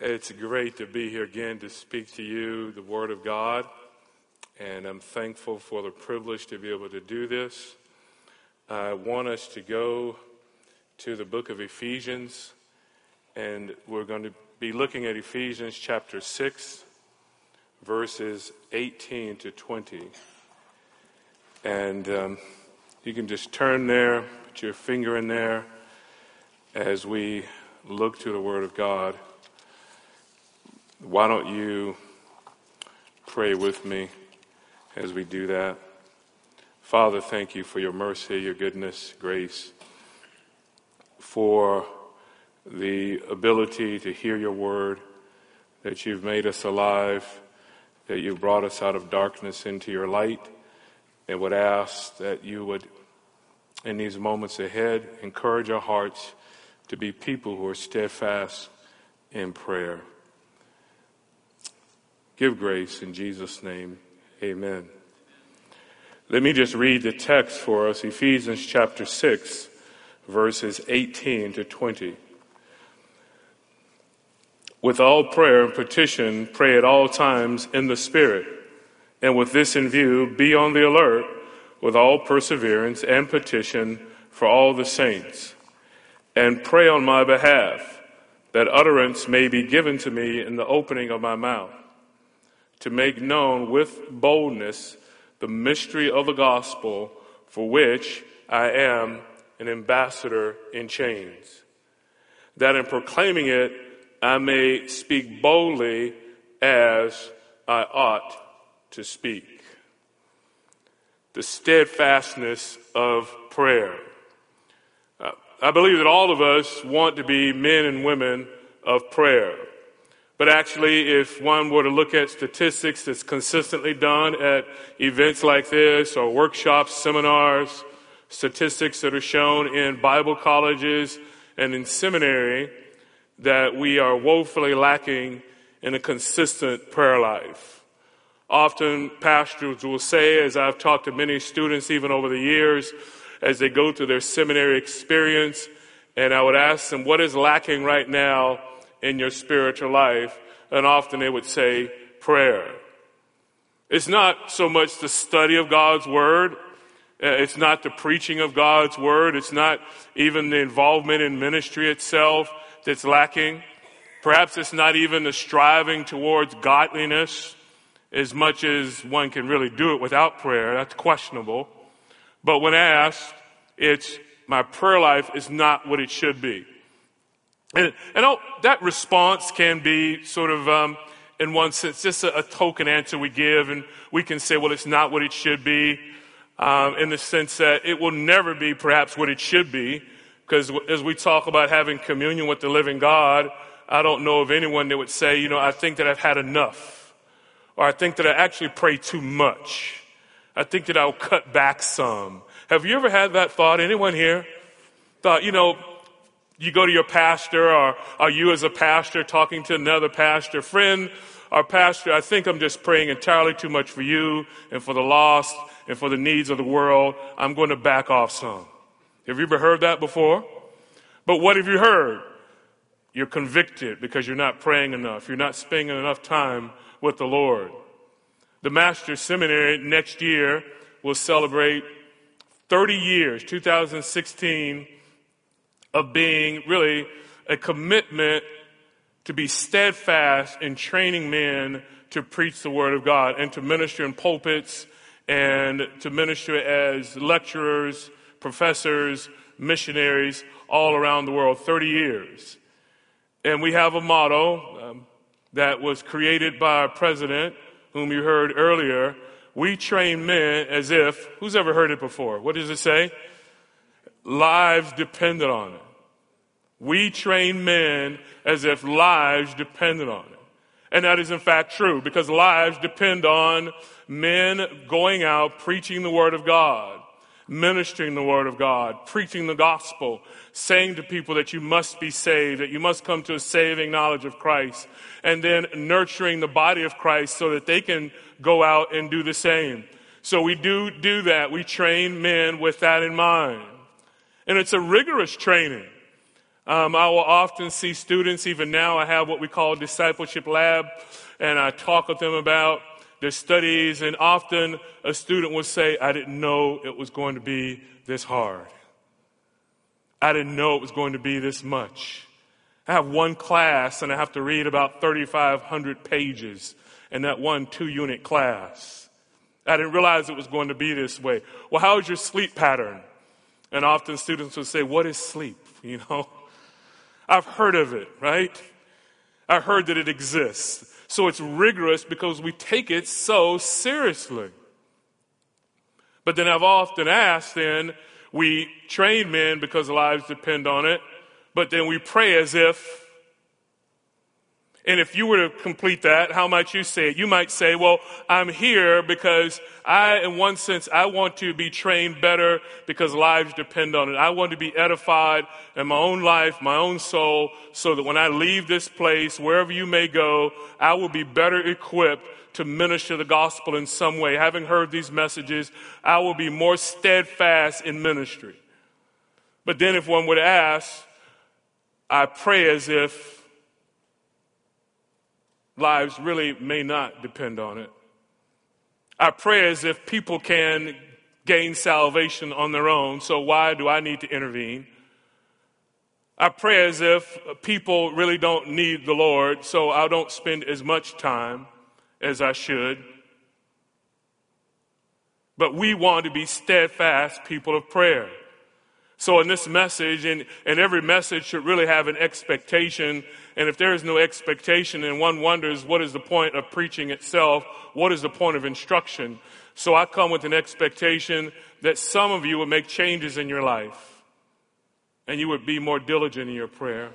It's great to be here again to speak to you the Word of God, and I'm thankful for the privilege to be able to do this. I want us to go to the book of Ephesians, and we're going to be looking at Ephesians chapter 6, verses 18 to 20. And um, you can just turn there, put your finger in there as we look to the Word of God. Why don't you pray with me as we do that? Father, thank you for your mercy, your goodness, grace, for the ability to hear your word, that you've made us alive, that you've brought us out of darkness into your light, and would ask that you would, in these moments ahead, encourage our hearts to be people who are steadfast in prayer. Give grace in Jesus' name. Amen. Let me just read the text for us Ephesians chapter 6, verses 18 to 20. With all prayer and petition, pray at all times in the Spirit. And with this in view, be on the alert with all perseverance and petition for all the saints. And pray on my behalf that utterance may be given to me in the opening of my mouth to make known with boldness the mystery of the gospel for which I am an ambassador in chains, that in proclaiming it I may speak boldly as I ought to speak. The steadfastness of prayer. Uh, I believe that all of us want to be men and women of prayer. But actually, if one were to look at statistics that's consistently done at events like this or workshops, seminars, statistics that are shown in Bible colleges and in seminary, that we are woefully lacking in a consistent prayer life. Often pastors will say, as I've talked to many students even over the years, as they go through their seminary experience, and I would ask them, what is lacking right now in your spiritual life, and often they would say prayer. It's not so much the study of God's Word. Uh, it's not the preaching of God's Word. It's not even the involvement in ministry itself that's lacking. Perhaps it's not even the striving towards godliness as much as one can really do it without prayer. That's questionable. But when asked, it's my prayer life is not what it should be. And, and oh, that response can be sort of, um, in one sense, just a, a, token answer we give, and we can say, well, it's not what it should be, um, in the sense that it will never be perhaps what it should be, because as we talk about having communion with the living God, I don't know of anyone that would say, you know, I think that I've had enough, or I think that I actually pray too much. I think that I'll cut back some. Have you ever had that thought? Anyone here? Thought, you know, you go to your pastor or are you as a pastor talking to another pastor. Friend or pastor i think i'm just praying entirely too much for you and for the lost and for the needs of the world. I'm going to back off some. Have you ever heard that before? But what have you heard? You're convicted because you're not praying enough. You're not spending enough time with the lord. The master's seminary next year will celebrate 30 years 2016 of being really a commitment to be steadfast in training men to preach the Word of God and to minister in pulpits and to minister as lecturers, professors, missionaries all around the world, 30 years. And we have a motto um, that was created by our president, whom you heard earlier. We train men as if, who's ever heard it before? What does it say? Lives depended on it. We train men as if lives depended on it. And that is in fact true because lives depend on men going out preaching the Word of God, ministering the Word of God, preaching the gospel, saying to people that you must be saved, that you must come to a saving knowledge of Christ, and then nurturing the body of Christ so that they can go out and do the same. So we do do that. We train men with that in mind. And it's a rigorous training. Um, I will often see students, even now, I have what we call discipleship lab, and I talk with them about their studies, and often a student will say, I didn't know it was going to be this hard. I didn't know it was going to be this much. I have one class and I have to read about 3,500 pages in that one two unit class. I didn't realize it was going to be this way. Well, how's your sleep pattern? And often students will say, What is sleep? You know, I've heard of it, right? I heard that it exists. So it's rigorous because we take it so seriously. But then I've often asked, then, we train men because lives depend on it, but then we pray as if and if you were to complete that, how might you say it? You might say, well, I'm here because I, in one sense, I want to be trained better because lives depend on it. I want to be edified in my own life, my own soul, so that when I leave this place, wherever you may go, I will be better equipped to minister the gospel in some way. Having heard these messages, I will be more steadfast in ministry. But then if one would ask, I pray as if lives really may not depend on it. I pray as if people can gain salvation on their own, so why do I need to intervene? I pray as if people really don't need the Lord, so I don't spend as much time as I should. But we want to be steadfast people of prayer. So, in this message, and, and every message should really have an expectation. And if there is no expectation, then one wonders what is the point of preaching itself? What is the point of instruction? So, I come with an expectation that some of you would make changes in your life and you would be more diligent in your prayer.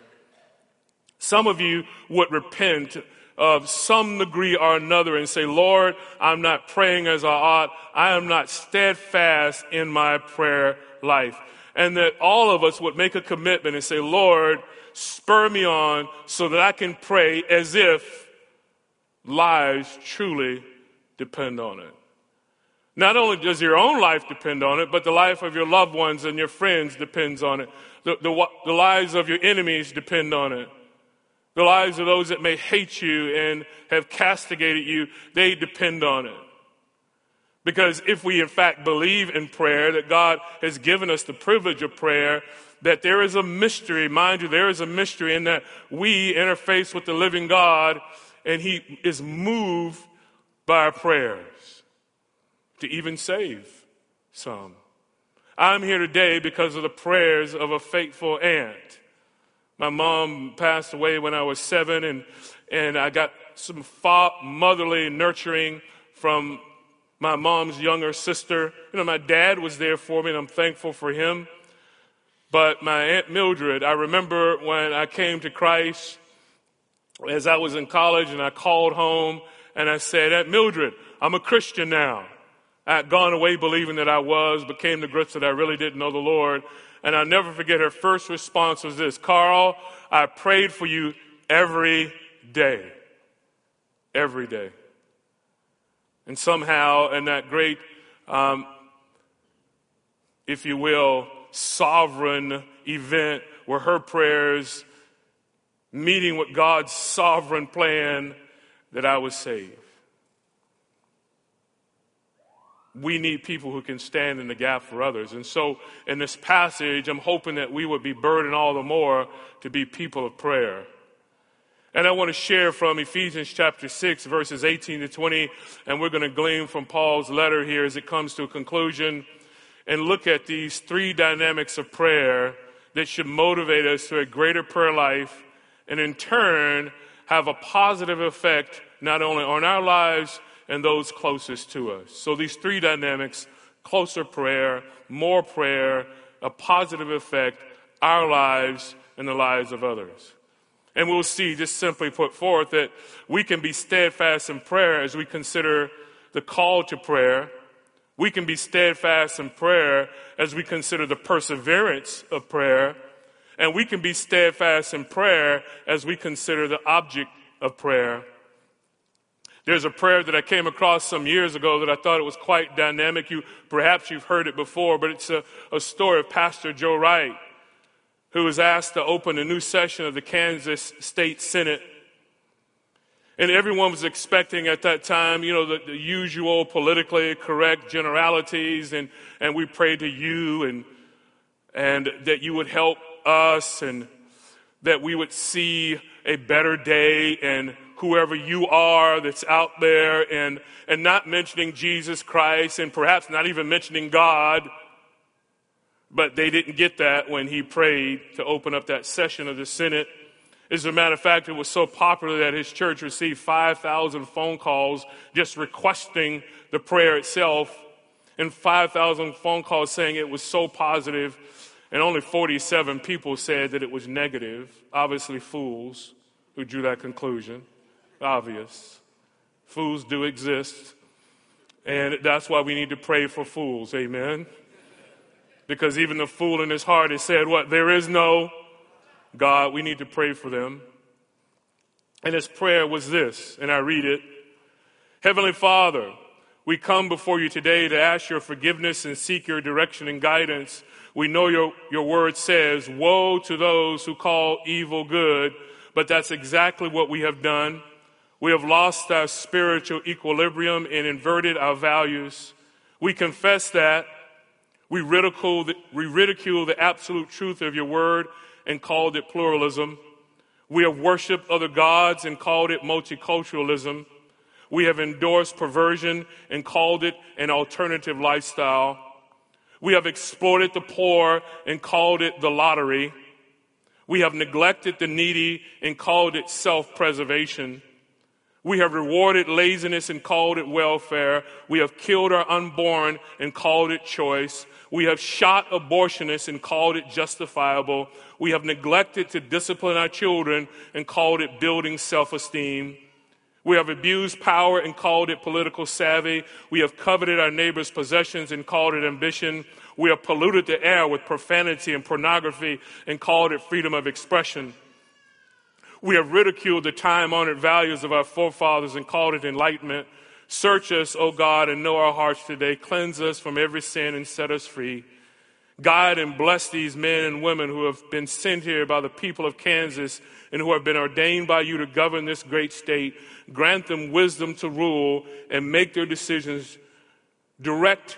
Some of you would repent of some degree or another and say, Lord, I'm not praying as I ought. I am not steadfast in my prayer life. And that all of us would make a commitment and say, Lord, spur me on so that I can pray as if lives truly depend on it. Not only does your own life depend on it, but the life of your loved ones and your friends depends on it. The, the, the lives of your enemies depend on it. The lives of those that may hate you and have castigated you, they depend on it. Because if we in fact believe in prayer, that God has given us the privilege of prayer, that there is a mystery, mind you, there is a mystery in that we interface with the living God and He is moved by our prayers to even save some. I'm here today because of the prayers of a faithful aunt my mom passed away when I was seven, and, and I got some motherly nurturing from my mom's younger sister. You know, my dad was there for me, and I'm thankful for him. But my Aunt Mildred, I remember when I came to Christ as I was in college, and I called home and I said, Aunt Mildred, I'm a Christian now. I had gone away believing that I was, but came to grips that I really didn't know the Lord. And I'll never forget her first response was this Carl, I prayed for you every day. Every day. And somehow, in that great, um, if you will, sovereign event where her prayers meeting with God's sovereign plan, that I was saved. we need people who can stand in the gap for others. And so in this passage, I'm hoping that we would be burdened all the more to be people of prayer. And I want to share from Ephesians chapter 6, verses 18 to 20, and we're going to glean from Paul's letter here as it comes to a conclusion and look at these three dynamics of prayer that should motivate us to a greater prayer life and in turn have a positive effect not only on our lives, and those closest to us. So these three dynamics closer prayer, more prayer, a positive effect, our lives and the lives of others. And we'll see, just simply put forth, that we can be steadfast in prayer as we consider the call to prayer. We can be steadfast in prayer as we consider the perseverance of prayer. And we can be steadfast in prayer as we consider the object of prayer. There's a prayer that I came across some years ago that I thought it was quite dynamic. You, perhaps you've heard it before, but it's a, a story of Pastor Joe Wright. who was asked to open a new session of the Kansas State Senate. And everyone was expecting at that time, you know, the, the usual politically correct generalities, and, and we prayed to you and, and that you would help us and that we would see a better day and whoever you are that's out there and, and not mentioning Jesus Christ and perhaps not even mentioning God. But they didn't get that when he prayed to open up that session of the Senate. As a matter of fact, it was so popular that his church received 5,000 phone calls just requesting the prayer itself and 5,000 phone calls saying it was so positive, and only 47 people said that it was negative. Obviously, fools who drew that conclusion obvious. Fools do exist. And that's why we need to pray for fools. Amen. Because even the fool in his heart has said, What? There is no God. We need to pray for them. And his prayer was this, and I read it Heavenly Father, we come before you today to ask your forgiveness and seek your direction and guidance. We know your, your word says, Woe to those who call evil good, but that's exactly what we have done. We have lost our spiritual equilibrium and inverted our values. We confess that. We ridicule, the, we ridicule the absolute truth of your word and called it pluralism. We have worshiped other gods and called it multiculturalism. We have endorsed perversion and called it an alternative lifestyle. We have exploited the poor and called it the lottery. We have neglected the needy and called it self preservation. We have rewarded laziness and called it welfare. We have killed our unborn and called it choice. We have shot abortionists and called it justifiable. We have neglected to discipline our children and called it building self esteem. We have abused power and called it political savvy. We have coveted our neighbor's possessions and called it ambition. We have polluted the air with profanity and pornography and called it freedom of expression. We have ridiculed the time honored values of our forefathers and called it enlightenment. Search us, O God, and know our hearts today. Cleanse us from every sin and set us free. Guide and bless these men and women who have been sent here by the people of Kansas and who have been ordained by you to govern this great state. Grant them wisdom to rule and make their decisions, direct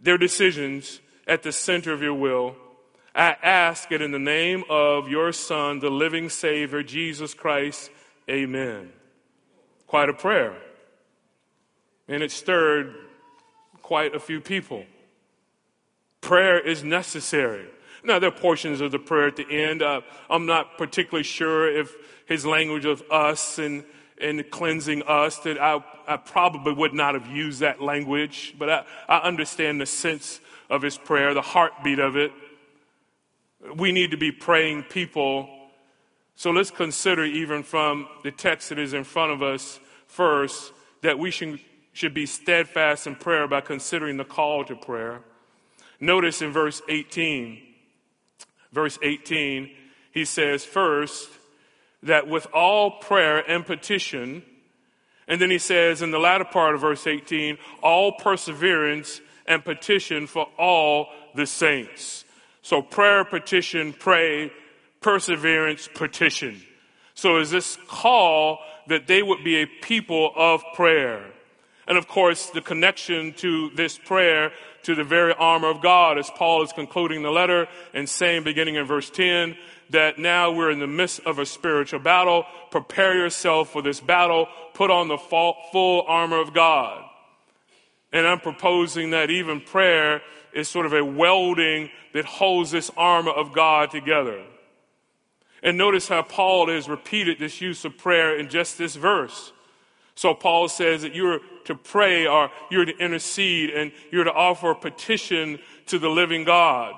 their decisions at the center of your will. I ask it in the name of your Son, the living Savior, Jesus Christ. Amen. Quite a prayer. And it stirred quite a few people. Prayer is necessary. Now, there are portions of the prayer at the end. Uh, I'm not particularly sure if his language of us and, and cleansing us, that I, I probably would not have used that language, but I, I understand the sense of his prayer, the heartbeat of it. We need to be praying people. So let's consider, even from the text that is in front of us, first, that we should, should be steadfast in prayer by considering the call to prayer. Notice in verse 18, verse 18, he says, first, that with all prayer and petition, and then he says in the latter part of verse 18, all perseverance and petition for all the saints. So prayer, petition, pray, perseverance, petition. So is this call that they would be a people of prayer? And of course, the connection to this prayer to the very armor of God as Paul is concluding the letter and saying, beginning in verse 10, that now we're in the midst of a spiritual battle. Prepare yourself for this battle. Put on the full armor of God. And I'm proposing that even prayer is sort of a welding that holds this armor of God together. And notice how Paul has repeated this use of prayer in just this verse. So Paul says that you're to pray or you're to intercede and you're to offer a petition to the living God.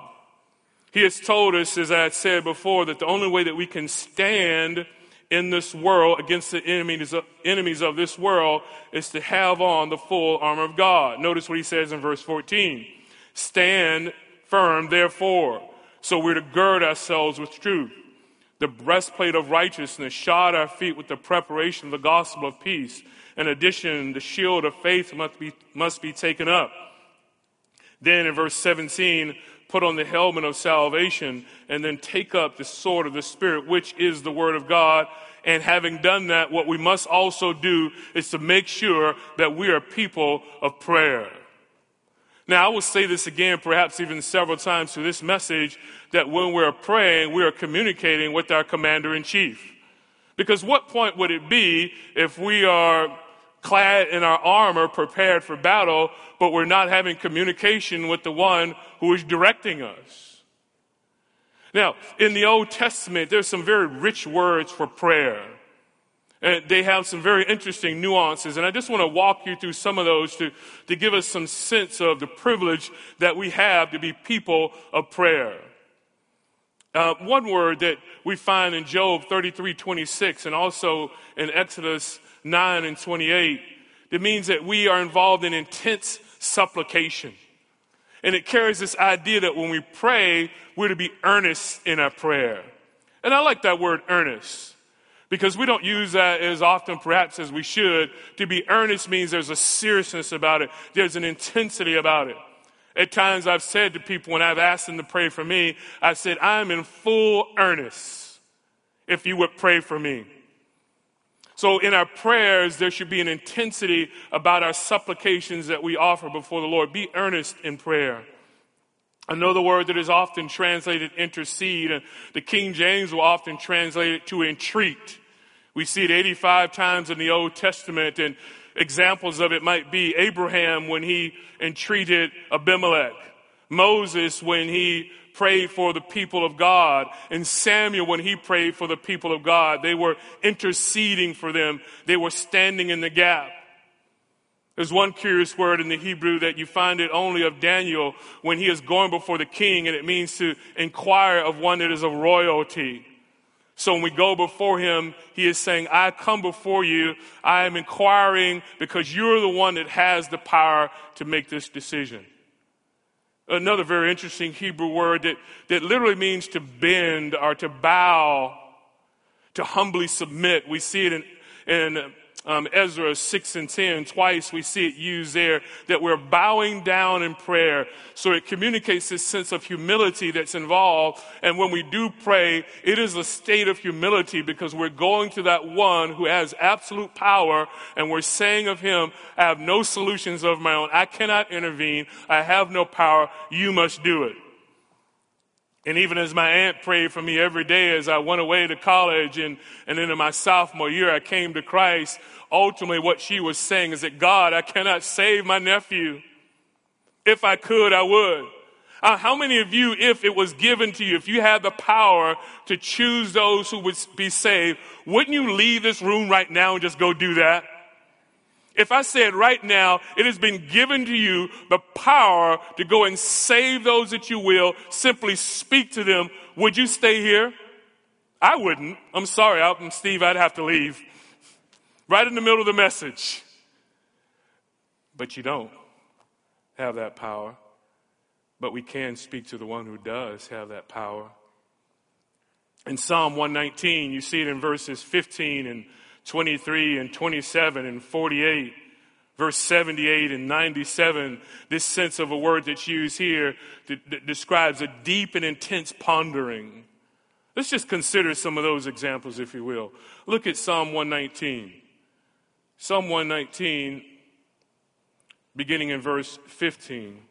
He has told us, as I had said before, that the only way that we can stand in this world against the enemies of, enemies of this world is to have on the full armor of God. Notice what he says in verse 14. Stand firm, therefore. So we're to gird ourselves with truth. The breastplate of righteousness, shod our feet with the preparation of the gospel of peace. In addition, the shield of faith must be, must be taken up. Then in verse 17, put on the helmet of salvation, and then take up the sword of the Spirit, which is the Word of God. And having done that, what we must also do is to make sure that we are people of prayer. Now, I will say this again, perhaps even several times through this message, that when we're praying, we are communicating with our commander in chief. Because what point would it be if we are clad in our armor, prepared for battle, but we're not having communication with the one who is directing us? Now, in the Old Testament, there's some very rich words for prayer. And they have some very interesting nuances. And I just want to walk you through some of those to, to give us some sense of the privilege that we have to be people of prayer. Uh, one word that we find in Job 33 26 and also in Exodus 9 and 28, it means that we are involved in intense supplication. And it carries this idea that when we pray, we're to be earnest in our prayer. And I like that word earnest because we don't use that as often perhaps as we should. To be earnest means there's a seriousness about it. There's an intensity about it. At times I've said to people when I've asked them to pray for me, I've said, I'm in full earnest if you would pray for me. So in our prayers, there should be an intensity about our supplications that we offer before the Lord. Be earnest in prayer. Another word that is often translated intercede, and the King James will often translate it to entreat. We see it 85 times in the Old Testament, and examples of it might be Abraham when he entreated Abimelech, Moses when he prayed for the people of God, and Samuel when he prayed for the people of God. They were interceding for them. They were standing in the gap. There's one curious word in the Hebrew that you find it only of Daniel when he is going before the king, and it means to inquire of one that is of royalty. So when we go before him, he is saying, I come before you. I am inquiring because you're the one that has the power to make this decision. Another very interesting Hebrew word that, that literally means to bend or to bow, to humbly submit. We see it in, in um, Ezra 6 and 10, twice we see it used there, that we're bowing down in prayer. So it communicates this sense of humility that's involved. And when we do pray, it is a state of humility because we're going to that one who has absolute power and we're saying of him, I have no solutions of my own. I cannot intervene. I have no power. You must do it. And even as my aunt prayed for me every day as I went away to college and, and then in my sophomore year, I came to Christ. Ultimately, what she was saying is that God, I cannot save my nephew. If I could, I would. Uh, how many of you, if it was given to you, if you had the power to choose those who would be saved, wouldn't you leave this room right now and just go do that? If I said right now, it has been given to you the power to go and save those that you will, simply speak to them, would you stay here? I wouldn't. I'm sorry, I'm Steve, I'd have to leave. Right in the middle of the message. But you don't have that power. But we can speak to the one who does have that power. In Psalm 119, you see it in verses 15 and 23 and 27 and 48, verse 78 and 97, this sense of a word that's used here that, that describes a deep and intense pondering. Let's just consider some of those examples, if you will. Look at Psalm 119. Psalm 119, beginning in verse 15.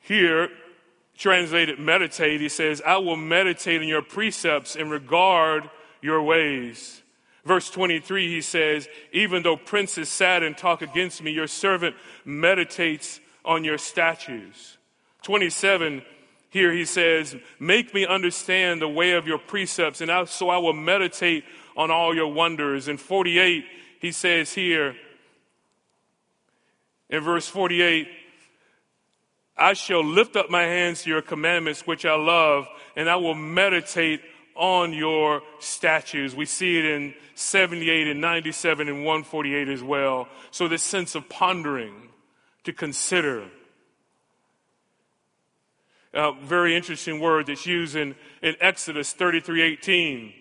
Here, translated meditate, he says, I will meditate in your precepts and regard your ways. Verse 23, he says, Even though princes sat and talk against me, your servant meditates on your statutes. 27, here he says, Make me understand the way of your precepts, and I, so I will meditate on all your wonders. And 48, he says here, in verse 48, I shall lift up my hands to your commandments, which I love, and I will meditate on your statutes. We see it in 78 and 97 and 148 as well. So this sense of pondering, to consider. A very interesting word that's used in, in Exodus 33, 18.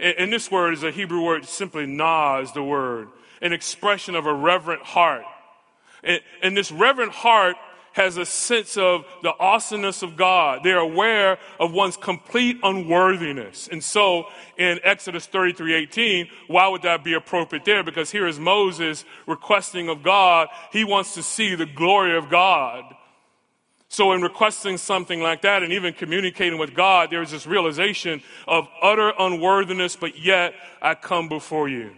And, and this word is a Hebrew word, simply na is the word, an expression of a reverent heart And, and this reverent heart has a sense of the awesomeness of God. They're aware of one's complete unworthiness. And so in Exodus 33 18, why would that be appropriate there? Because here is Moses requesting of God, he wants to see the glory of God. So, in requesting something like that and even communicating with God, there's this realization of utter unworthiness, but yet I come before you.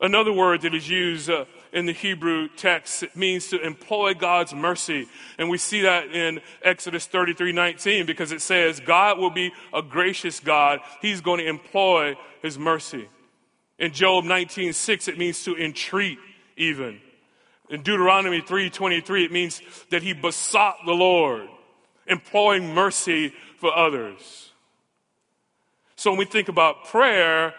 Another word that is used uh, in the Hebrew text it means to employ God's mercy. And we see that in Exodus 33 19 because it says, God will be a gracious God. He's going to employ his mercy. In Job 19 6, it means to entreat even. In Deuteronomy 3:23 it means that he besought the Lord, employing mercy for others. So when we think about prayer,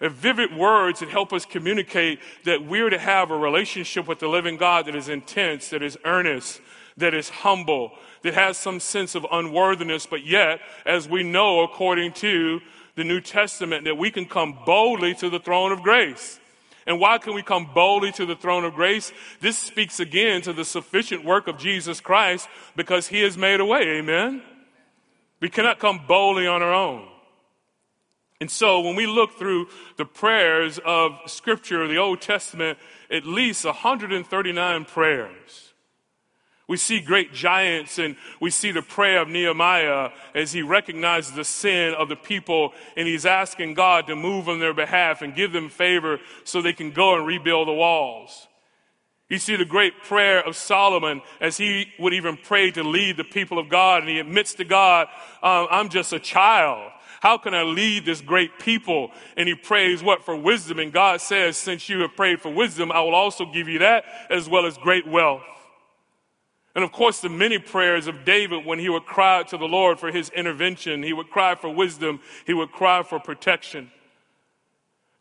vivid words that help us communicate that we're to have a relationship with the living God that is intense, that is earnest, that is humble, that has some sense of unworthiness, but yet, as we know according to the New Testament, that we can come boldly to the throne of grace. And why can we come boldly to the throne of grace? This speaks again to the sufficient work of Jesus Christ because he has made a way. Amen. We cannot come boldly on our own. And so when we look through the prayers of scripture, the Old Testament, at least 139 prayers. We see great giants and we see the prayer of Nehemiah as he recognizes the sin of the people and he's asking God to move on their behalf and give them favor so they can go and rebuild the walls. You see the great prayer of Solomon as he would even pray to lead the people of God and he admits to God, um, I'm just a child. How can I lead this great people? And he prays what? For wisdom. And God says, since you have prayed for wisdom, I will also give you that as well as great wealth. And of course, the many prayers of David when he would cry to the Lord for his intervention, he would cry for wisdom, he would cry for protection.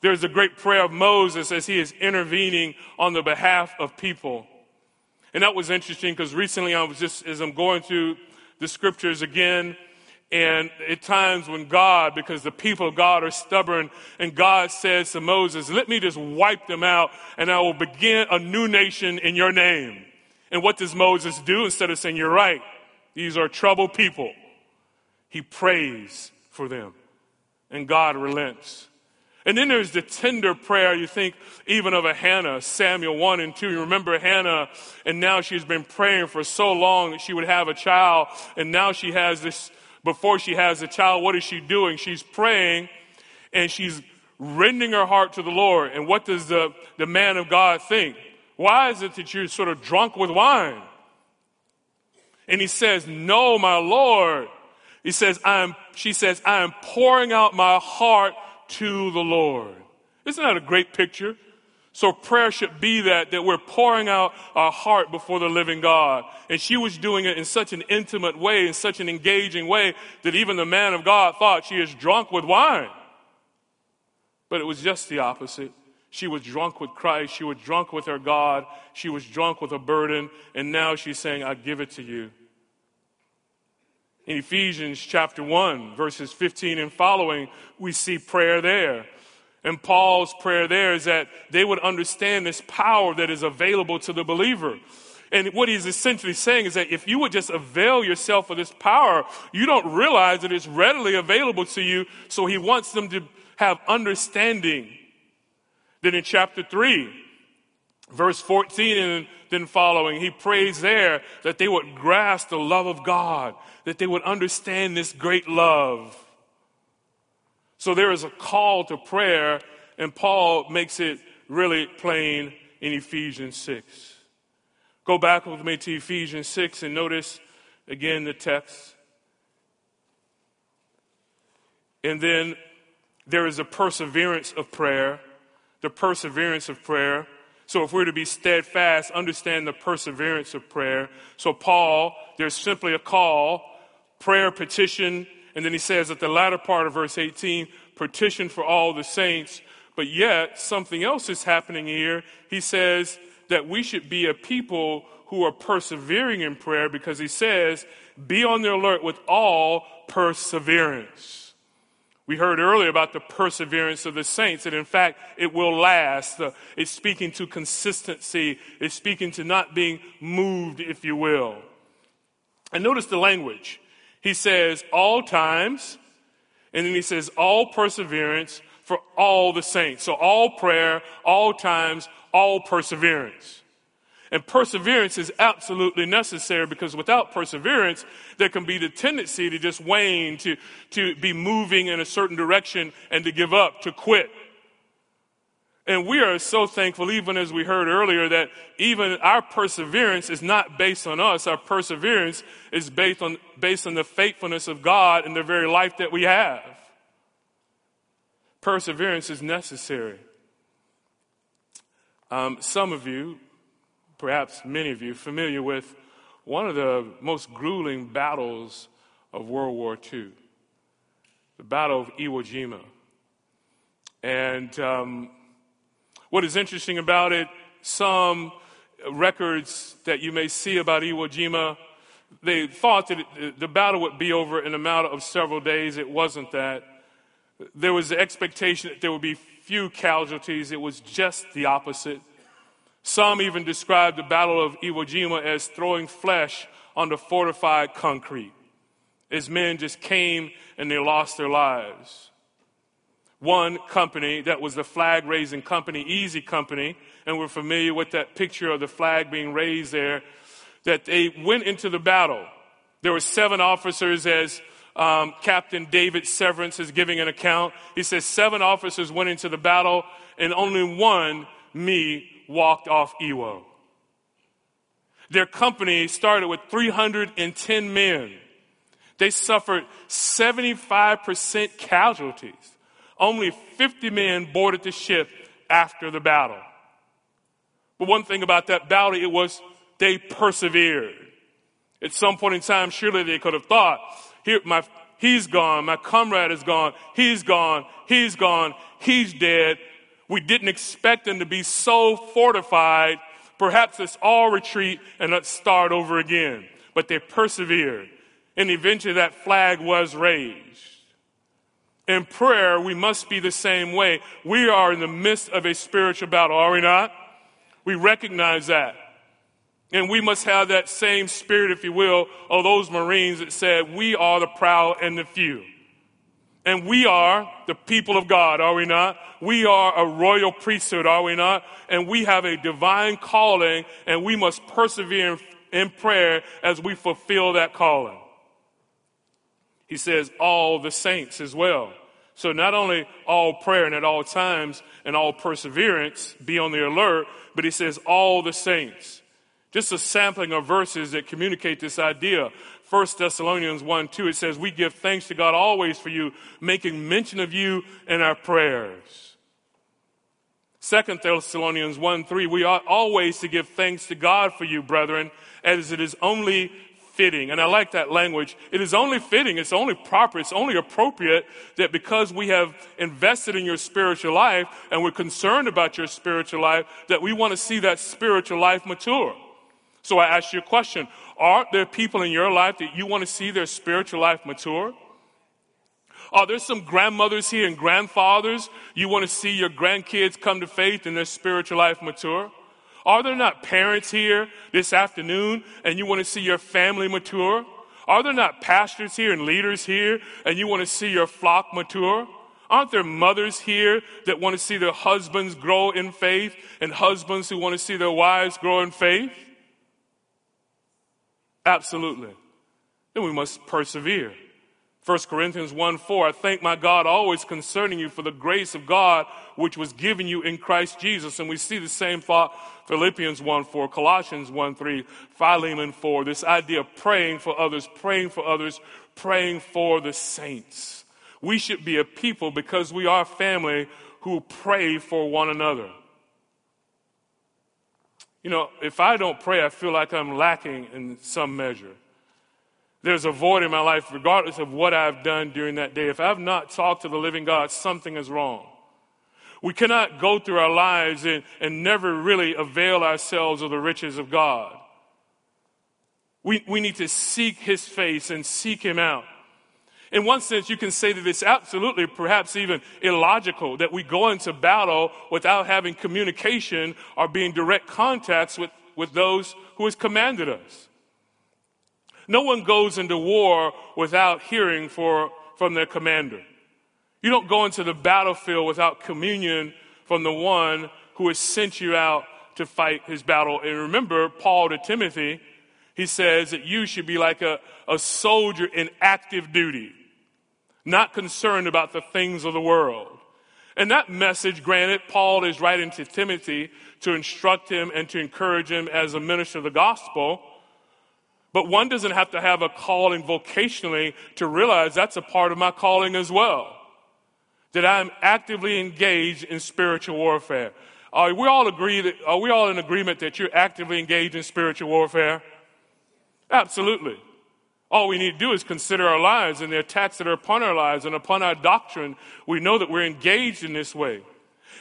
There's a great prayer of Moses as he is intervening on the behalf of people. And that was interesting because recently I was just, as I'm going through the scriptures again, and at times when God, because the people of God are stubborn, and God says to Moses, let me just wipe them out and I will begin a new nation in your name. And what does Moses do? Instead of saying, You're right, these are troubled people, he prays for them. And God relents. And then there's the tender prayer, you think even of a Hannah, Samuel 1 and 2. You remember Hannah, and now she's been praying for so long that she would have a child, and now she has this, before she has a child, what is she doing? She's praying, and she's rending her heart to the Lord. And what does the, the man of God think? Why is it that you're sort of drunk with wine? And he says, No, my Lord. He says, I am, she says, I am pouring out my heart to the Lord. Isn't that a great picture? So prayer should be that, that we're pouring out our heart before the living God. And she was doing it in such an intimate way, in such an engaging way, that even the man of God thought she is drunk with wine. But it was just the opposite. She was drunk with Christ. She was drunk with her God. She was drunk with a burden. And now she's saying, I give it to you. In Ephesians chapter 1, verses 15 and following, we see prayer there. And Paul's prayer there is that they would understand this power that is available to the believer. And what he's essentially saying is that if you would just avail yourself of this power, you don't realize that it's readily available to you. So he wants them to have understanding then in chapter 3, verse 14 and then following, he prays there that they would grasp the love of God, that they would understand this great love. So there is a call to prayer, and Paul makes it really plain in Ephesians 6. Go back with me to Ephesians 6 and notice again the text. And then there is a perseverance of prayer the perseverance of prayer. So if we're to be steadfast, understand the perseverance of prayer. So Paul, there's simply a call, prayer, petition, and then he says at the latter part of verse 18, petition for all the saints. But yet, something else is happening here. He says that we should be a people who are persevering in prayer because he says, be on the alert with all perseverance. We heard earlier about the perseverance of the saints, and in fact, it will last. It's speaking to consistency, it's speaking to not being moved, if you will. And notice the language. He says, all times, and then he says, all perseverance for all the saints. So all prayer, all times, all perseverance. And perseverance is absolutely necessary because without perseverance, there can be the tendency to just wane, to, to be moving in a certain direction and to give up, to quit. And we are so thankful, even as we heard earlier, that even our perseverance is not based on us. Our perseverance is based on, based on the faithfulness of God in the very life that we have. Perseverance is necessary. Um, some of you perhaps many of you familiar with one of the most grueling battles of World War II, the Battle of Iwo Jima. And um, what is interesting about it, some records that you may see about Iwo Jima, they thought that the battle would be over in a matter of several days. It wasn't that. There was the expectation that there would be few casualties. It was just the opposite. Some even described the Battle of Iwo Jima as throwing flesh on the fortified concrete, as men just came and they lost their lives. One company, that was the flag raising company, Easy Company, and we're familiar with that picture of the flag being raised there, that they went into the battle. There were seven officers as um, Captain David Severance is giving an account. He says seven officers went into the battle and only one, me, walked off Iwo. Their company started with 310 men. They suffered 75% casualties. Only 50 men boarded the ship after the battle. But one thing about that battle, it was they persevered. At some point in time, surely they could have thought, here, my, he's gone, my comrade is gone, he's gone, he's gone, he's dead, we didn't expect them to be so fortified. Perhaps let's all retreat and let's start over again. But they persevered. And eventually that flag was raised. In prayer, we must be the same way. We are in the midst of a spiritual battle, are we not? We recognize that. And we must have that same spirit, if you will, of those Marines that said, We are the proud and the few. And we are the people of God, are we not? We are a royal priesthood, are we not? And we have a divine calling and we must persevere in prayer as we fulfill that calling. He says all the saints as well. So not only all prayer and at all times and all perseverance, be on the alert, but he says all the saints. Just a sampling of verses that communicate this idea. 1 Thessalonians 1 2, it says, We give thanks to God always for you, making mention of you in our prayers. 2 Thessalonians 1 3, we ought always to give thanks to God for you, brethren, as it is only fitting. And I like that language. It is only fitting, it's only proper, it's only appropriate that because we have invested in your spiritual life and we're concerned about your spiritual life, that we want to see that spiritual life mature. So I ask you a question Are there people in your life that you want to see their spiritual life mature? Are there some grandmothers here and grandfathers you want to see your grandkids come to faith and their spiritual life mature? Are there not parents here this afternoon and you want to see your family mature? Are there not pastors here and leaders here and you want to see your flock mature? Aren't there mothers here that want to see their husbands grow in faith and husbands who want to see their wives grow in faith? Absolutely. Then we must persevere. 1 Corinthians 1 4, I thank my God always concerning you for the grace of God which was given you in Christ Jesus. And we see the same thought, Philippians 1 4, Colossians 1 3, Philemon 4, this idea of praying for others, praying for others, praying for the saints. We should be a people because we are family who pray for one another. You know, if I don't pray, I feel like I'm lacking in some measure. There's a void in my life, regardless of what I've done during that day. If I've not talked to the living God, something is wrong. We cannot go through our lives and, and never really avail ourselves of the riches of God. We, we need to seek His face and seek Him out. In one sense, you can say that it's absolutely, perhaps even illogical that we go into battle without having communication or being direct contacts with, with those who has commanded us. No one goes into war without hearing for, from their commander. You don't go into the battlefield without communion from the one who has sent you out to fight his battle. And remember, Paul to Timothy, he says that you should be like a, a soldier in active duty, not concerned about the things of the world. And that message, granted, Paul is writing to Timothy to instruct him and to encourage him as a minister of the gospel. But one doesn't have to have a calling vocationally to realize that's a part of my calling as well. That I'm actively engaged in spiritual warfare. Are we all agree that, are we all in agreement that you're actively engaged in spiritual warfare? Absolutely. All we need to do is consider our lives and the attacks that are upon our lives and upon our doctrine. We know that we're engaged in this way.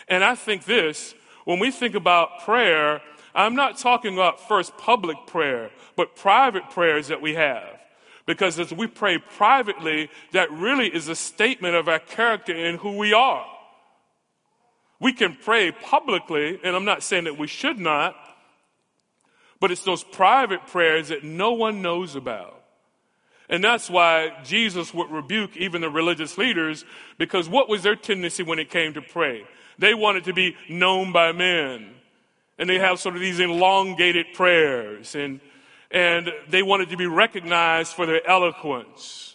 And I think this, when we think about prayer, I'm not talking about first public prayer, but private prayers that we have. Because as we pray privately, that really is a statement of our character and who we are. We can pray publicly, and I'm not saying that we should not, but it's those private prayers that no one knows about. And that's why Jesus would rebuke even the religious leaders, because what was their tendency when it came to pray? They wanted to be known by men. And they have sort of these elongated prayers, and, and they wanted to be recognized for their eloquence.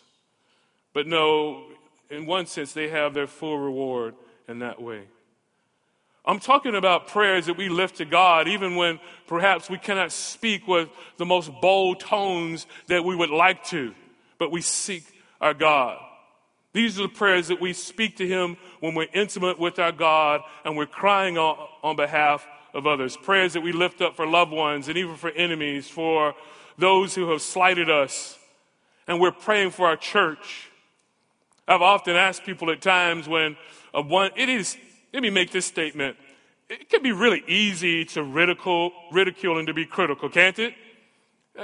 But no, in one sense, they have their full reward in that way. I'm talking about prayers that we lift to God, even when perhaps we cannot speak with the most bold tones that we would like to, but we seek our God. These are the prayers that we speak to Him when we're intimate with our God and we're crying on, on behalf of others. Prayers that we lift up for loved ones and even for enemies, for those who have slighted us. And we're praying for our church. I've often asked people at times when one, it is let me make this statement. It can be really easy to ridicule, ridicule and to be critical, can't it?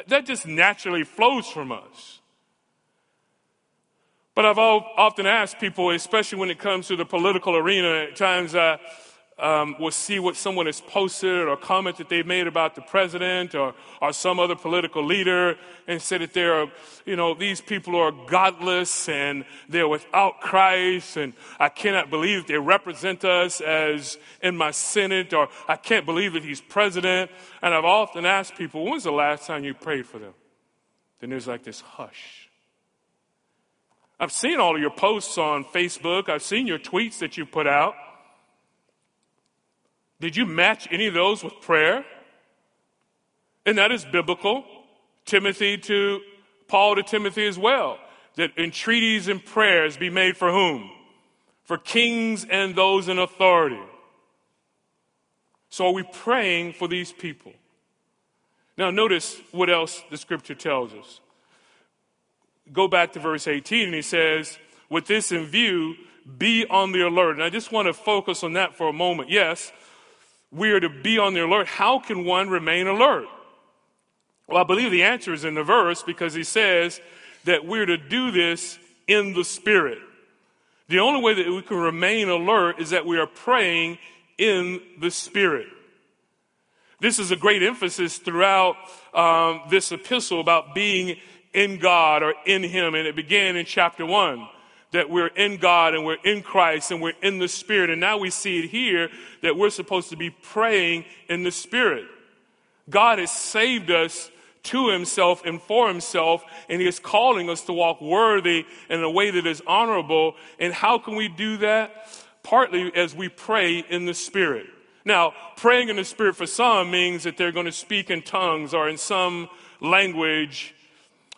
That just naturally flows from us. But I've often asked people, especially when it comes to the political arena, at times I, um, will see what someone has posted or comment that they've made about the president or, or some other political leader and say that they're, you know, these people are godless and they're without Christ and I cannot believe they represent us as in my Senate or I can't believe that he's president. And I've often asked people, when was the last time you prayed for them? Then there's like this hush. I've seen all of your posts on Facebook. I've seen your tweets that you put out. Did you match any of those with prayer? And that is biblical. Timothy to Paul to Timothy as well. That entreaties and prayers be made for whom? For kings and those in authority. So are we praying for these people? Now notice what else the scripture tells us. Go back to verse 18 and he says, with this in view, be on the alert. And I just want to focus on that for a moment. Yes, we are to be on the alert. How can one remain alert? Well, I believe the answer is in the verse because he says that we're to do this in the Spirit. The only way that we can remain alert is that we are praying in the Spirit. This is a great emphasis throughout um, this epistle about being in God or in Him, and it began in chapter 1 that we're in God and we're in Christ and we're in the Spirit. And now we see it here that we're supposed to be praying in the Spirit. God has saved us to himself and for himself, and he is calling us to walk worthy in a way that is honorable. And how can we do that? Partly as we pray in the Spirit. Now, praying in the Spirit for some means that they're going to speak in tongues or in some language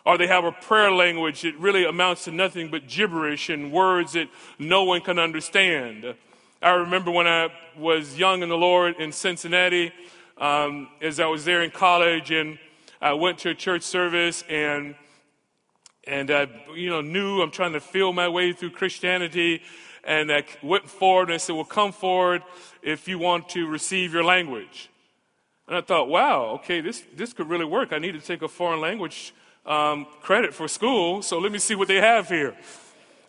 or they have a prayer language that really amounts to nothing but gibberish and words that no one can understand. I remember when I was young in the Lord in Cincinnati, um, as I was there in college, and I went to a church service, and and I, you know, knew I'm trying to feel my way through Christianity, and I went forward and I said, "Well, come forward if you want to receive your language." And I thought, "Wow, okay, this this could really work. I need to take a foreign language um, credit for school, so let me see what they have here.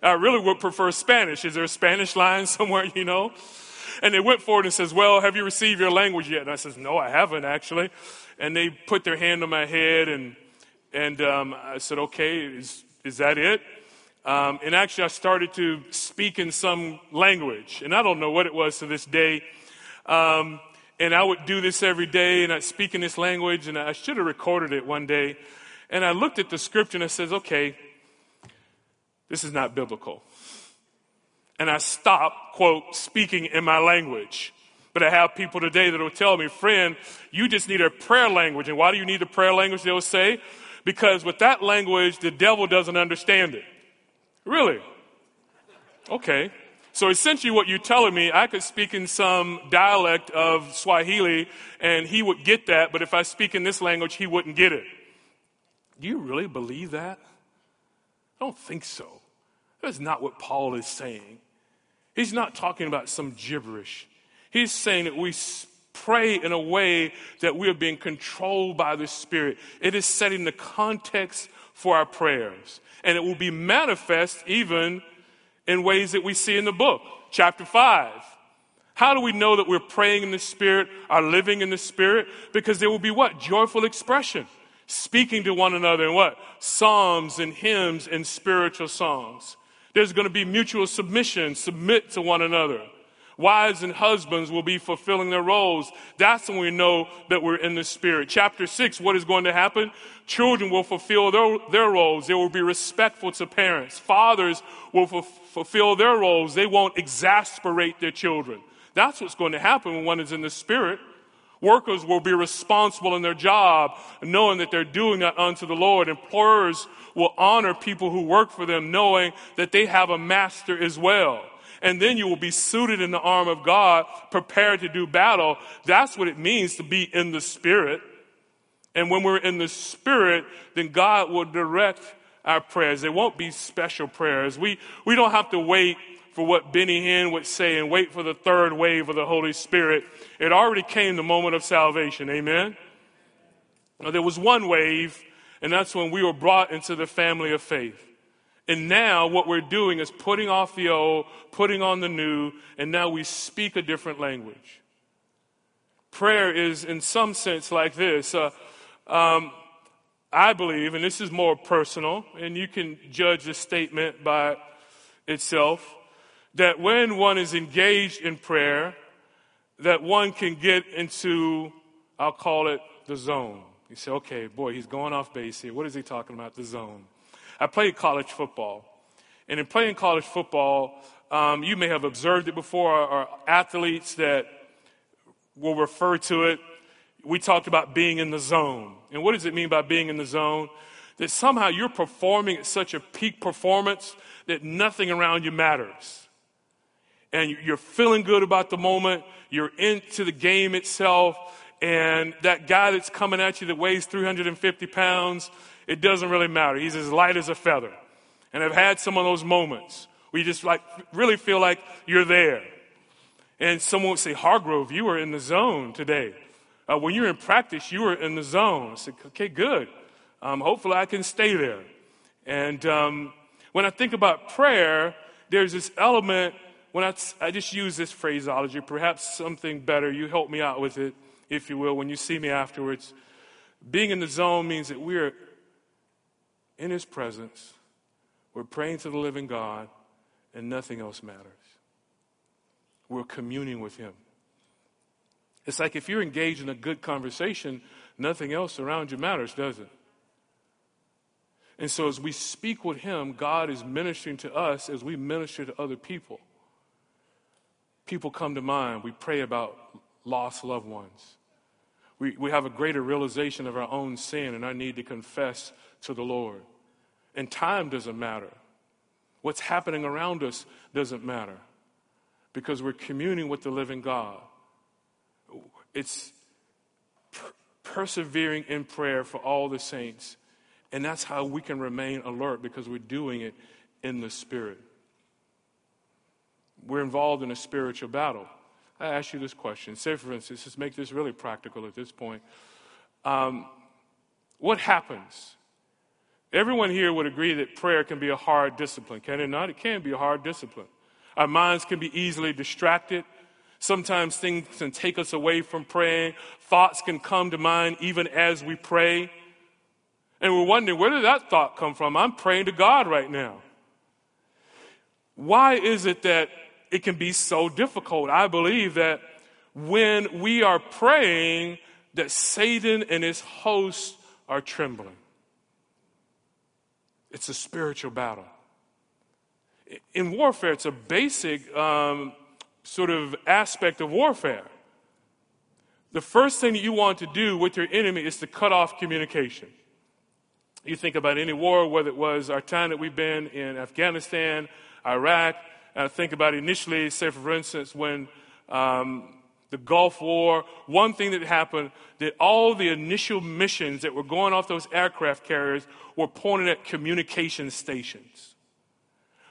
I really would prefer Spanish. Is there a Spanish line somewhere, you know? And they went forward and says, well, have you received your language yet? And I says, no, I haven't actually. And they put their hand on my head and, and um, I said, okay, is, is that it? Um, and actually, I started to speak in some language, and I don't know what it was to this day. Um, and I would do this every day, and I'd speak in this language, and I should have recorded it one day. And I looked at the scripture and I says, okay, this is not biblical. And I stopped, quote, speaking in my language. But I have people today that will tell me, friend, you just need a prayer language. And why do you need a prayer language? They'll say, because with that language, the devil doesn't understand it. Really? Okay. So essentially, what you're telling me, I could speak in some dialect of Swahili and he would get that, but if I speak in this language, he wouldn't get it. Do you really believe that? I don't think so. That's not what Paul is saying. He's not talking about some gibberish. He's saying that we pray in a way that we are being controlled by the Spirit. It is setting the context for our prayers. And it will be manifest even in ways that we see in the book. Chapter 5. How do we know that we're praying in the Spirit, are living in the Spirit? Because there will be what? Joyful expression. Speaking to one another in what? Psalms and hymns and spiritual songs. There's going to be mutual submission, submit to one another. Wives and husbands will be fulfilling their roles. That's when we know that we're in the Spirit. Chapter 6, what is going to happen? Children will fulfill their, their roles. They will be respectful to parents. Fathers will fulfill their roles. They won't exasperate their children. That's what's going to happen when one is in the Spirit. Workers will be responsible in their job, knowing that they're doing that unto the Lord. Employers will honor people who work for them, knowing that they have a master as well. And then you will be suited in the arm of God, prepared to do battle. That's what it means to be in the Spirit. And when we're in the Spirit, then God will direct our prayers. They won't be special prayers. We, we don't have to wait for what Benny Hinn would say and wait for the third wave of the Holy Spirit. It already came the moment of salvation. Amen. Now, there was one wave and that's when we were brought into the family of faith. And now what we're doing is putting off the old, putting on the new, and now we speak a different language. Prayer is, in some sense, like this. Uh, um, I believe, and this is more personal, and you can judge the statement by itself, that when one is engaged in prayer, that one can get into, I'll call it the zone. You say, okay, boy, he's going off base here. What is he talking about? The zone. I played college football. And in playing college football, um, you may have observed it before, our athletes that will refer to it. We talked about being in the zone. And what does it mean by being in the zone? That somehow you're performing at such a peak performance that nothing around you matters. And you're feeling good about the moment, you're into the game itself, and that guy that's coming at you that weighs 350 pounds, it doesn't really matter. He's as light as a feather. And I've had some of those moments where you just like really feel like you're there. And someone would say, Hargrove, you were in the zone today. Uh, when you're in practice, you were in the zone. I said, okay, good. Um, hopefully I can stay there. And um, when I think about prayer, there's this element, when I, I just use this phraseology, perhaps something better, you help me out with it if you will, when you see me afterwards. Being in the zone means that we're in His presence, we're praying to the living God, and nothing else matters. We're communing with Him. It's like if you're engaged in a good conversation, nothing else around you matters, does it? And so as we speak with Him, God is ministering to us as we minister to other people. People come to mind. We pray about lost loved ones we, we have a greater realization of our own sin and our need to confess to the Lord. And time doesn't matter. What's happening around us doesn't matter because we're communing with the living God. It's per- persevering in prayer for all the saints. And that's how we can remain alert because we're doing it in the Spirit. We're involved in a spiritual battle. I ask you this question. Say, for instance, let's make this really practical at this point. Um, what happens Everyone here would agree that prayer can be a hard discipline, can it not? It can be a hard discipline. Our minds can be easily distracted. Sometimes things can take us away from praying. Thoughts can come to mind even as we pray. And we're wondering, where did that thought come from? I'm praying to God right now. Why is it that it can be so difficult? I believe that when we are praying, that Satan and his hosts are trembling. It's a spiritual battle. In warfare, it's a basic um, sort of aspect of warfare. The first thing that you want to do with your enemy is to cut off communication. You think about any war, whether it was our time that we've been in Afghanistan, Iraq, and I think about initially, say for instance, when um, the Gulf War, one thing that happened that all the initial missions that were going off those aircraft carriers were pointed at communication stations.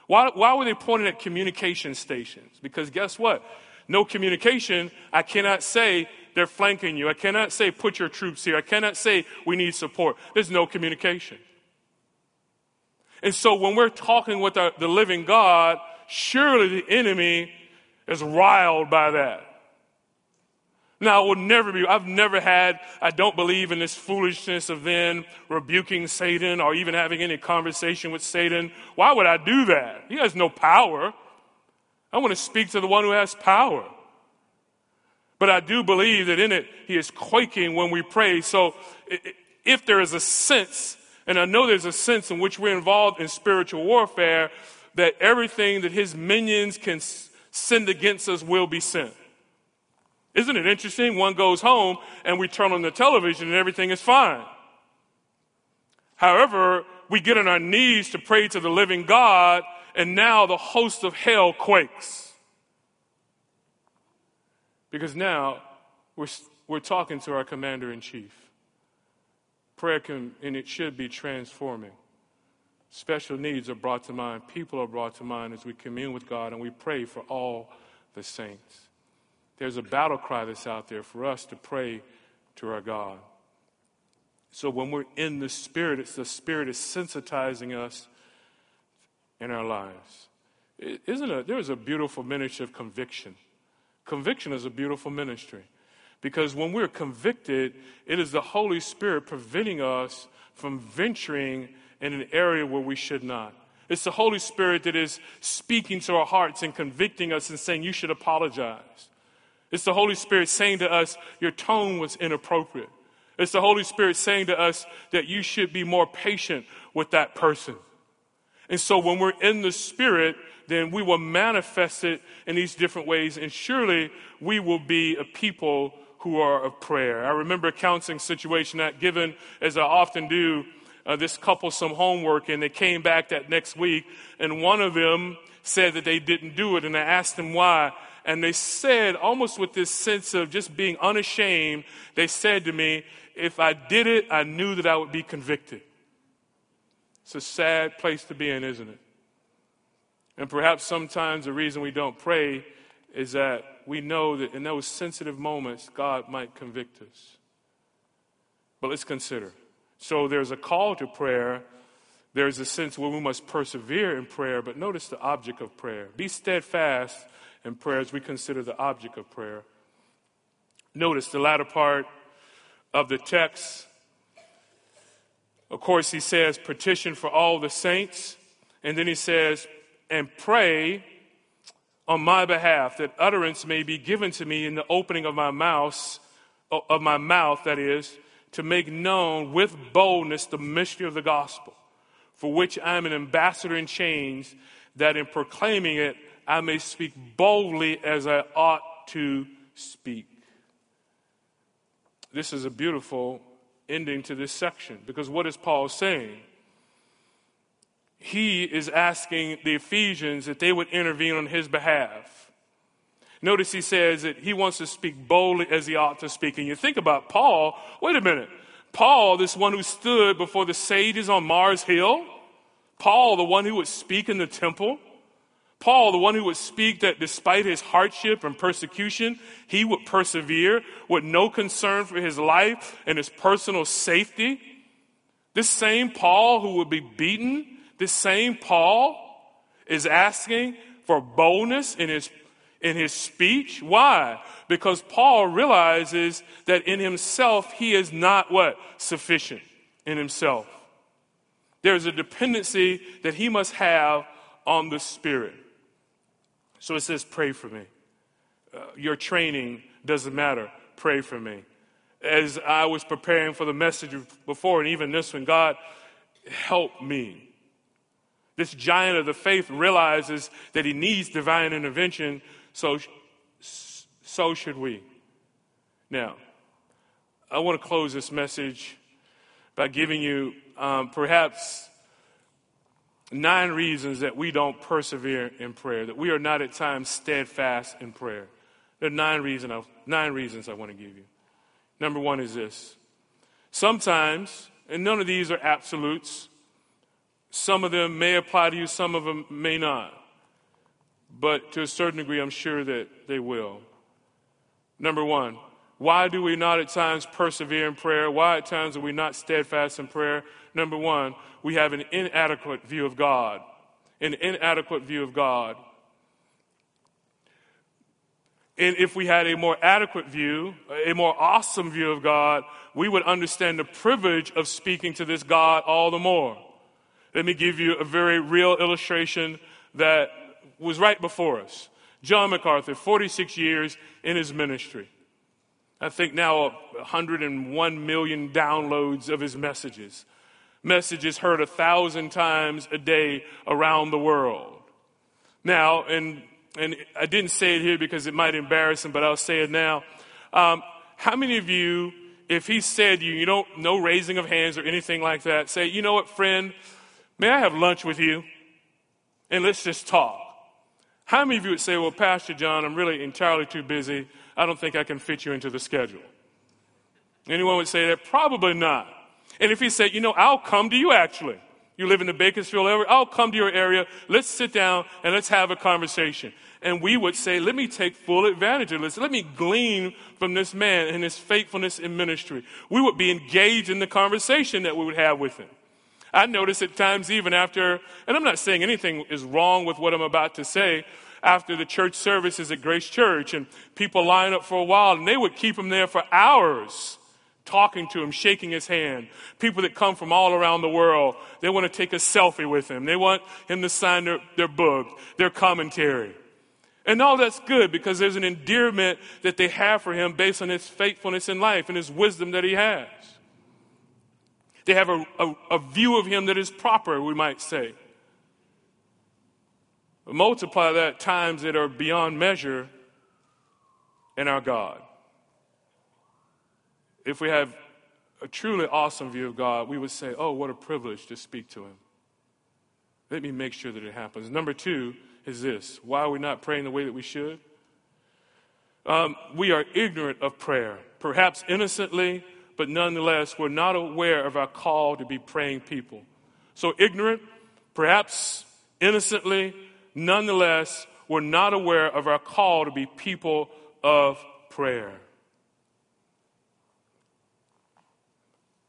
Why, why were they pointing at communication stations? Because guess what? No communication, I cannot say they're flanking you. I cannot say put your troops here. I cannot say we need support. There's no communication. And so when we're talking with our, the living God, surely the enemy is riled by that. Now, I will never be, I've never had, I don't believe in this foolishness of then rebuking Satan or even having any conversation with Satan. Why would I do that? He has no power. I want to speak to the one who has power. But I do believe that in it, he is quaking when we pray. So if there is a sense, and I know there's a sense in which we're involved in spiritual warfare, that everything that his minions can send against us will be sent. Isn't it interesting? One goes home and we turn on the television and everything is fine. However, we get on our knees to pray to the living God and now the host of hell quakes. Because now we're, we're talking to our commander in chief. Prayer can, and it should be transforming. Special needs are brought to mind, people are brought to mind as we commune with God and we pray for all the saints. There's a battle cry that's out there for us to pray to our God. So when we're in the Spirit, it's the Spirit is sensitizing us in our lives. Isn't it? There's a beautiful ministry of conviction. Conviction is a beautiful ministry because when we're convicted, it is the Holy Spirit preventing us from venturing in an area where we should not. It's the Holy Spirit that is speaking to our hearts and convicting us and saying, You should apologize. It's the Holy Spirit saying to us, Your tone was inappropriate. It's the Holy Spirit saying to us that you should be more patient with that person. And so when we're in the Spirit, then we will manifest it in these different ways, and surely we will be a people who are of prayer. I remember a counseling situation that given, as I often do, uh, this couple some homework, and they came back that next week, and one of them said that they didn't do it, and I asked them why, and they said, almost with this sense of just being unashamed, they said to me, if I did it, I knew that I would be convicted. It's a sad place to be in, isn't it? And perhaps sometimes the reason we don't pray is that we know that in those sensitive moments, God might convict us. But let's consider. So there's a call to prayer. There's a sense where we must persevere in prayer, but notice the object of prayer. Be steadfast in prayer as we consider the object of prayer. Notice the latter part of the text. Of course, he says, petition for all the saints. And then he says, and pray on my behalf that utterance may be given to me in the opening of my mouth, of my mouth, that is, to make known with boldness the mystery of the gospel, for which I am an ambassador in chains, that in proclaiming it I may speak boldly as I ought to speak. This is a beautiful ending to this section because what is Paul saying? He is asking the Ephesians that they would intervene on his behalf. Notice he says that he wants to speak boldly as he ought to speak. And you think about Paul, wait a minute. Paul, this one who stood before the sages on Mars Hill, Paul, the one who would speak in the temple, Paul, the one who would speak that despite his hardship and persecution, he would persevere with no concern for his life and his personal safety. This same Paul who would be beaten, this same Paul is asking for boldness in his, in his speech. Why? Because Paul realizes that in himself he is not what? Sufficient in himself. There's a dependency that he must have on the Spirit. So it says, Pray for me. Uh, your training doesn't matter. Pray for me. As I was preparing for the message before, and even this one, God, help me. This giant of the faith realizes that he needs divine intervention, so, so should we. Now, I want to close this message by giving you um, perhaps nine reasons that we don't persevere in prayer, that we are not at times steadfast in prayer. There are nine, reason I, nine reasons I want to give you. Number one is this. Sometimes, and none of these are absolutes, some of them may apply to you, some of them may not. But to a certain degree, I'm sure that they will. Number one, why do we not at times persevere in prayer? Why at times are we not steadfast in prayer? Number one, we have an inadequate view of God. An inadequate view of God. And if we had a more adequate view, a more awesome view of God, we would understand the privilege of speaking to this God all the more. Let me give you a very real illustration that was right before us. John MacArthur, 46 years in his ministry. I think now 101 million downloads of his messages. Messages heard a thousand times a day around the world. Now, and, and I didn't say it here because it might embarrass him, but I'll say it now. Um, how many of you, if he said you, you don't, no raising of hands or anything like that, say, you know what, friend, may I have lunch with you? And let's just talk. How many of you would say, well, Pastor John, I'm really entirely too busy. I don't think I can fit you into the schedule. Anyone would say that? Probably not. And if he said, you know, I'll come to you actually. You live in the Bakersfield area, I'll come to your area. Let's sit down and let's have a conversation. And we would say, let me take full advantage of this. Let me glean from this man and his faithfulness in ministry. We would be engaged in the conversation that we would have with him. I notice at times, even after, and I'm not saying anything is wrong with what I'm about to say, after the church services at Grace Church, and people line up for a while, and they would keep him there for hours, talking to him, shaking his hand. People that come from all around the world, they want to take a selfie with him. They want him to sign their, their book, their commentary. And all that's good because there's an endearment that they have for him based on his faithfulness in life and his wisdom that he has. They have a, a, a view of him that is proper, we might say. Multiply that times that are beyond measure in our God. If we have a truly awesome view of God, we would say, Oh, what a privilege to speak to Him. Let me make sure that it happens. Number two is this why are we not praying the way that we should? Um, we are ignorant of prayer, perhaps innocently, but nonetheless, we're not aware of our call to be praying people. So, ignorant, perhaps innocently, nonetheless, we're not aware of our call to be people of prayer.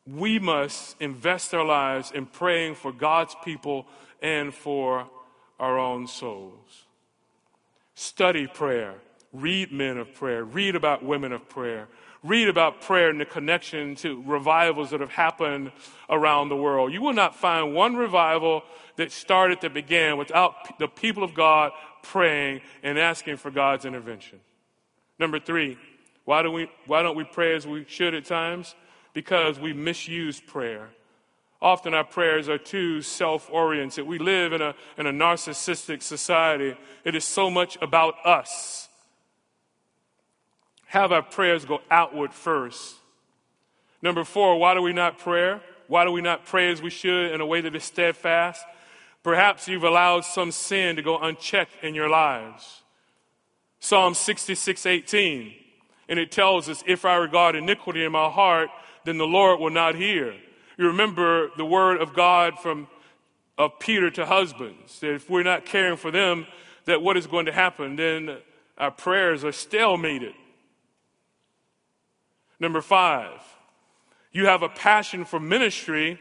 We must invest our lives in praying for God's people and for our own souls. Study prayer, read men of prayer, read about women of prayer, read about prayer and the connection to revivals that have happened around the world. You will not find one revival that started, that began without the people of God praying and asking for God's intervention. Number three, why, do we, why don't we pray as we should at times? Because we misuse prayer. Often our prayers are too self oriented. We live in a, in a narcissistic society. It is so much about us have our prayers go outward first. Number four, why do we not pray? Why do we not pray as we should in a way that is steadfast? Perhaps you've allowed some sin to go unchecked in your lives. Psalm 66 18, and it tells us, If I regard iniquity in my heart, then the Lord will not hear. You remember the word of God from of Peter to husbands that if we're not caring for them, that what is going to happen? Then our prayers are stalemated. Number five, you have a passion for ministry,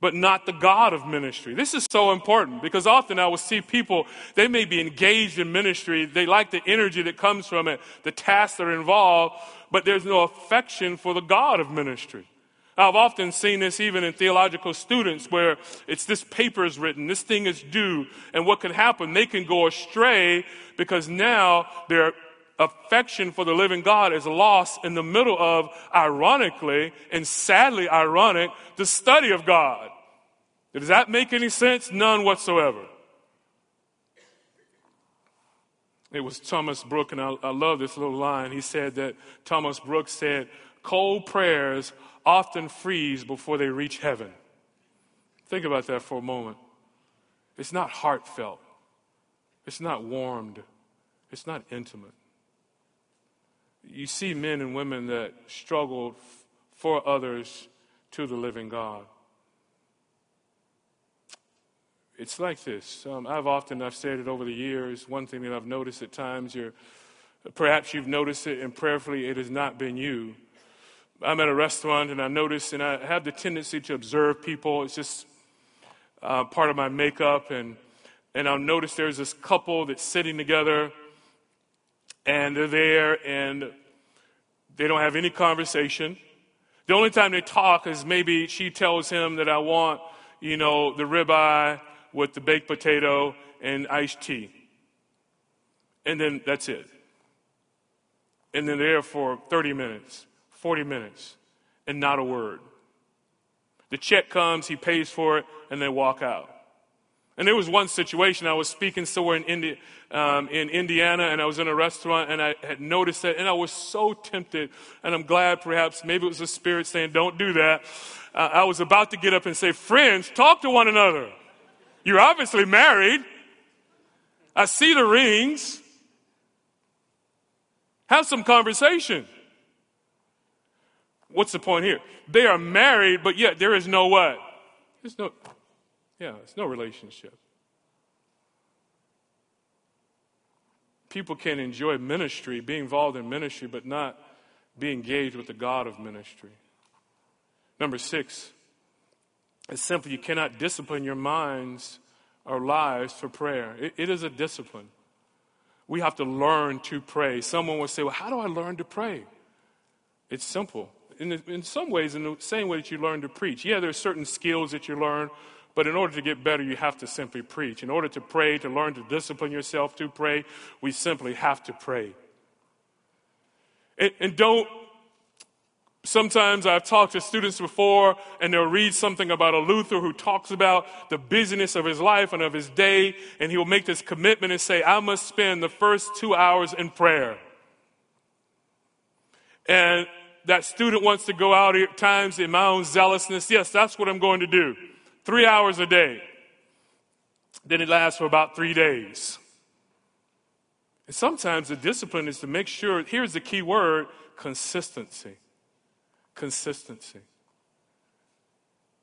but not the God of ministry. This is so important because often I will see people, they may be engaged in ministry, they like the energy that comes from it, the tasks that are involved, but there's no affection for the God of ministry. I've often seen this even in theological students where it's this paper is written, this thing is due, and what can happen? They can go astray because now their affection for the living God is lost in the middle of, ironically and sadly ironic, the study of God. Does that make any sense? None whatsoever. It was Thomas Brooks, and I, I love this little line. He said that Thomas Brooks said, Cold prayers often freeze before they reach heaven. Think about that for a moment. It's not heartfelt, it's not warmed, it's not intimate. You see men and women that struggled for others to the living God. It's like this. Um, I've often I've said it over the years. One thing that I've noticed at times, you're perhaps you've noticed it, and prayerfully, it has not been you I'm at a restaurant and I notice, and I have the tendency to observe people. It's just uh, part of my makeup. And, and I'll notice there's this couple that's sitting together and they're there and they don't have any conversation. The only time they talk is maybe she tells him that I want, you know, the ribeye with the baked potato and iced tea. And then that's it. And then there for 30 minutes. 40 minutes and not a word. The check comes, he pays for it, and they walk out. And there was one situation, I was speaking somewhere in, Indi- um, in Indiana, and I was in a restaurant, and I had noticed that, and I was so tempted, and I'm glad perhaps, maybe it was the Spirit saying, don't do that. Uh, I was about to get up and say, friends, talk to one another. You're obviously married. I see the rings. Have some conversation. What's the point here? They are married, but yet there is no what? There's no, yeah, it's no relationship. People can enjoy ministry, be involved in ministry, but not be engaged with the God of ministry. Number six, it's simply you cannot discipline your minds or lives for prayer. it, it is a discipline. We have to learn to pray. Someone will say, Well, how do I learn to pray? It's simple in, in some ways, in the same way that you learn to preach. Yeah, there are certain skills that you learn, but in order to get better, you have to simply preach. In order to pray, to learn to discipline yourself to pray, we simply have to pray. And, and don't, sometimes I've talked to students before, and they'll read something about a Luther who talks about the busyness of his life and of his day, and he will make this commitment and say, I must spend the first two hours in prayer. And that student wants to go out at times in my own zealousness. Yes, that's what I'm going to do. Three hours a day. Then it lasts for about three days. And sometimes the discipline is to make sure, here's the key word consistency. Consistency. You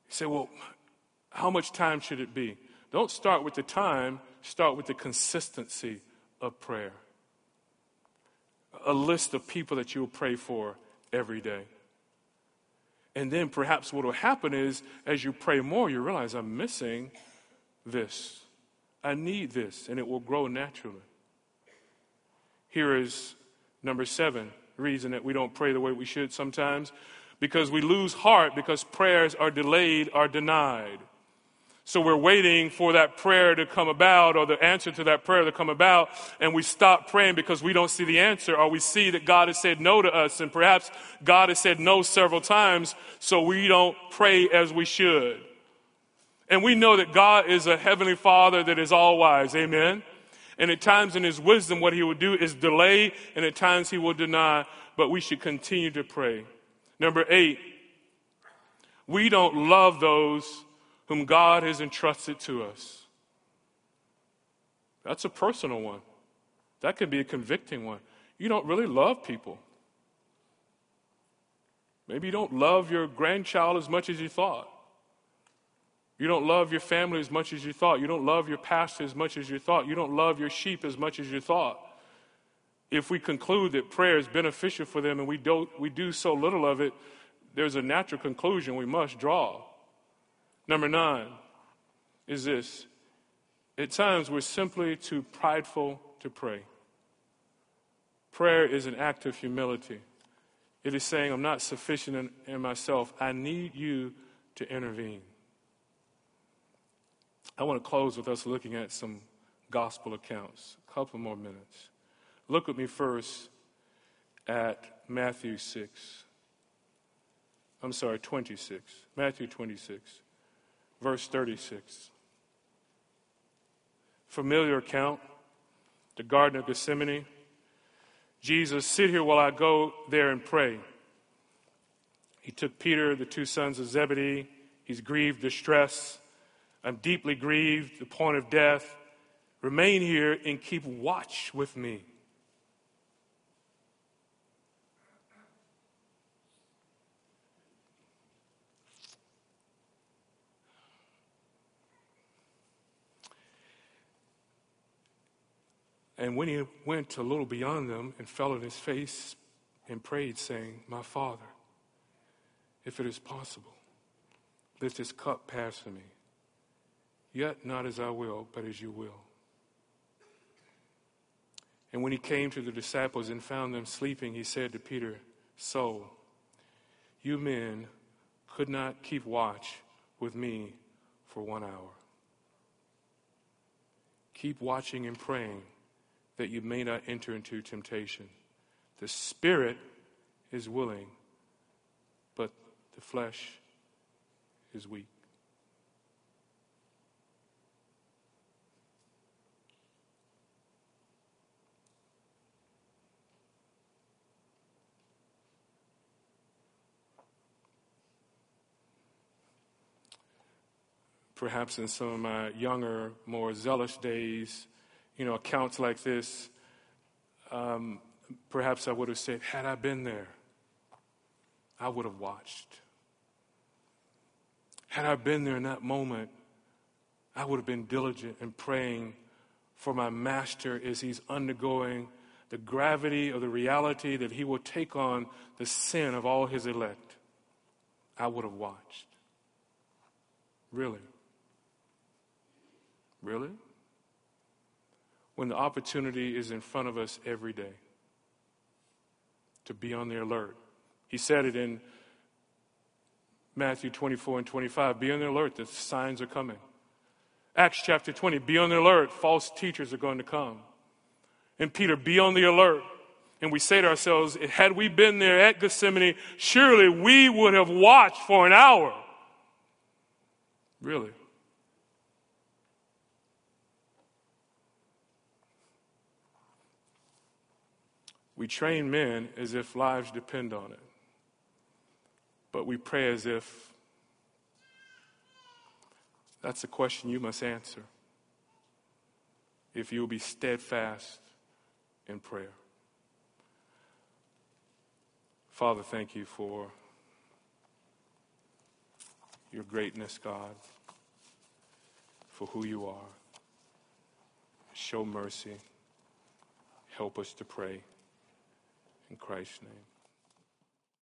say, well, how much time should it be? Don't start with the time, start with the consistency of prayer. A list of people that you will pray for every day. And then perhaps what will happen is as you pray more, you realize I'm missing this. I need this, and it will grow naturally. Here is number seven reason that we don't pray the way we should sometimes because we lose heart because prayers are delayed or denied. So we're waiting for that prayer to come about or the answer to that prayer to come about, and we stop praying because we don't see the answer, or we see that God has said no to us, and perhaps God has said no several times, so we don't pray as we should. And we know that God is a heavenly Father that is all wise. Amen. And at times in his wisdom, what he will do is delay, and at times he will deny, but we should continue to pray. Number eight, we don't love those whom God has entrusted to us. That's a personal one. That could be a convicting one. You don't really love people. Maybe you don't love your grandchild as much as you thought. You don't love your family as much as you thought. You don't love your pastor as much as you thought. You don't love your sheep as much as you thought. If we conclude that prayer is beneficial for them and we, don't, we do so little of it, there's a natural conclusion we must draw Number nine is this at times we're simply too prideful to pray. Prayer is an act of humility. It is saying, I'm not sufficient in, in myself. I need you to intervene. I want to close with us looking at some gospel accounts. A couple more minutes. Look with me first at Matthew 6. I'm sorry, 26. Matthew 26, verse 36. Familiar account, the Garden of Gethsemane. Jesus, sit here while I go there and pray. He took Peter, the two sons of Zebedee. He's grieved, distressed. I'm deeply grieved, the point of death. Remain here and keep watch with me. And when he went a little beyond them and fell on his face and prayed, saying, My Father, if it is possible, let this cup pass from me. Yet not as I will, but as you will. And when he came to the disciples and found them sleeping, he said to Peter, So, you men could not keep watch with me for one hour. Keep watching and praying that you may not enter into temptation. The spirit is willing, but the flesh is weak. Perhaps in some of my younger, more zealous days, you know, accounts like this, um, perhaps I would have said, had I been there, I would have watched. Had I been there in that moment, I would have been diligent in praying for my master as he's undergoing the gravity of the reality that he will take on the sin of all his elect. I would have watched. Really? Really? When the opportunity is in front of us every day to be on the alert. He said it in Matthew 24 and 25 be on the alert, the signs are coming. Acts chapter 20, be on the alert, false teachers are going to come. And Peter, be on the alert. And we say to ourselves, had we been there at Gethsemane, surely we would have watched for an hour. Really? We train men as if lives depend on it. But we pray as if that's a question you must answer. If you'll be steadfast in prayer. Father, thank you for your greatness, God, for who you are. Show mercy. Help us to pray. In Christ's name.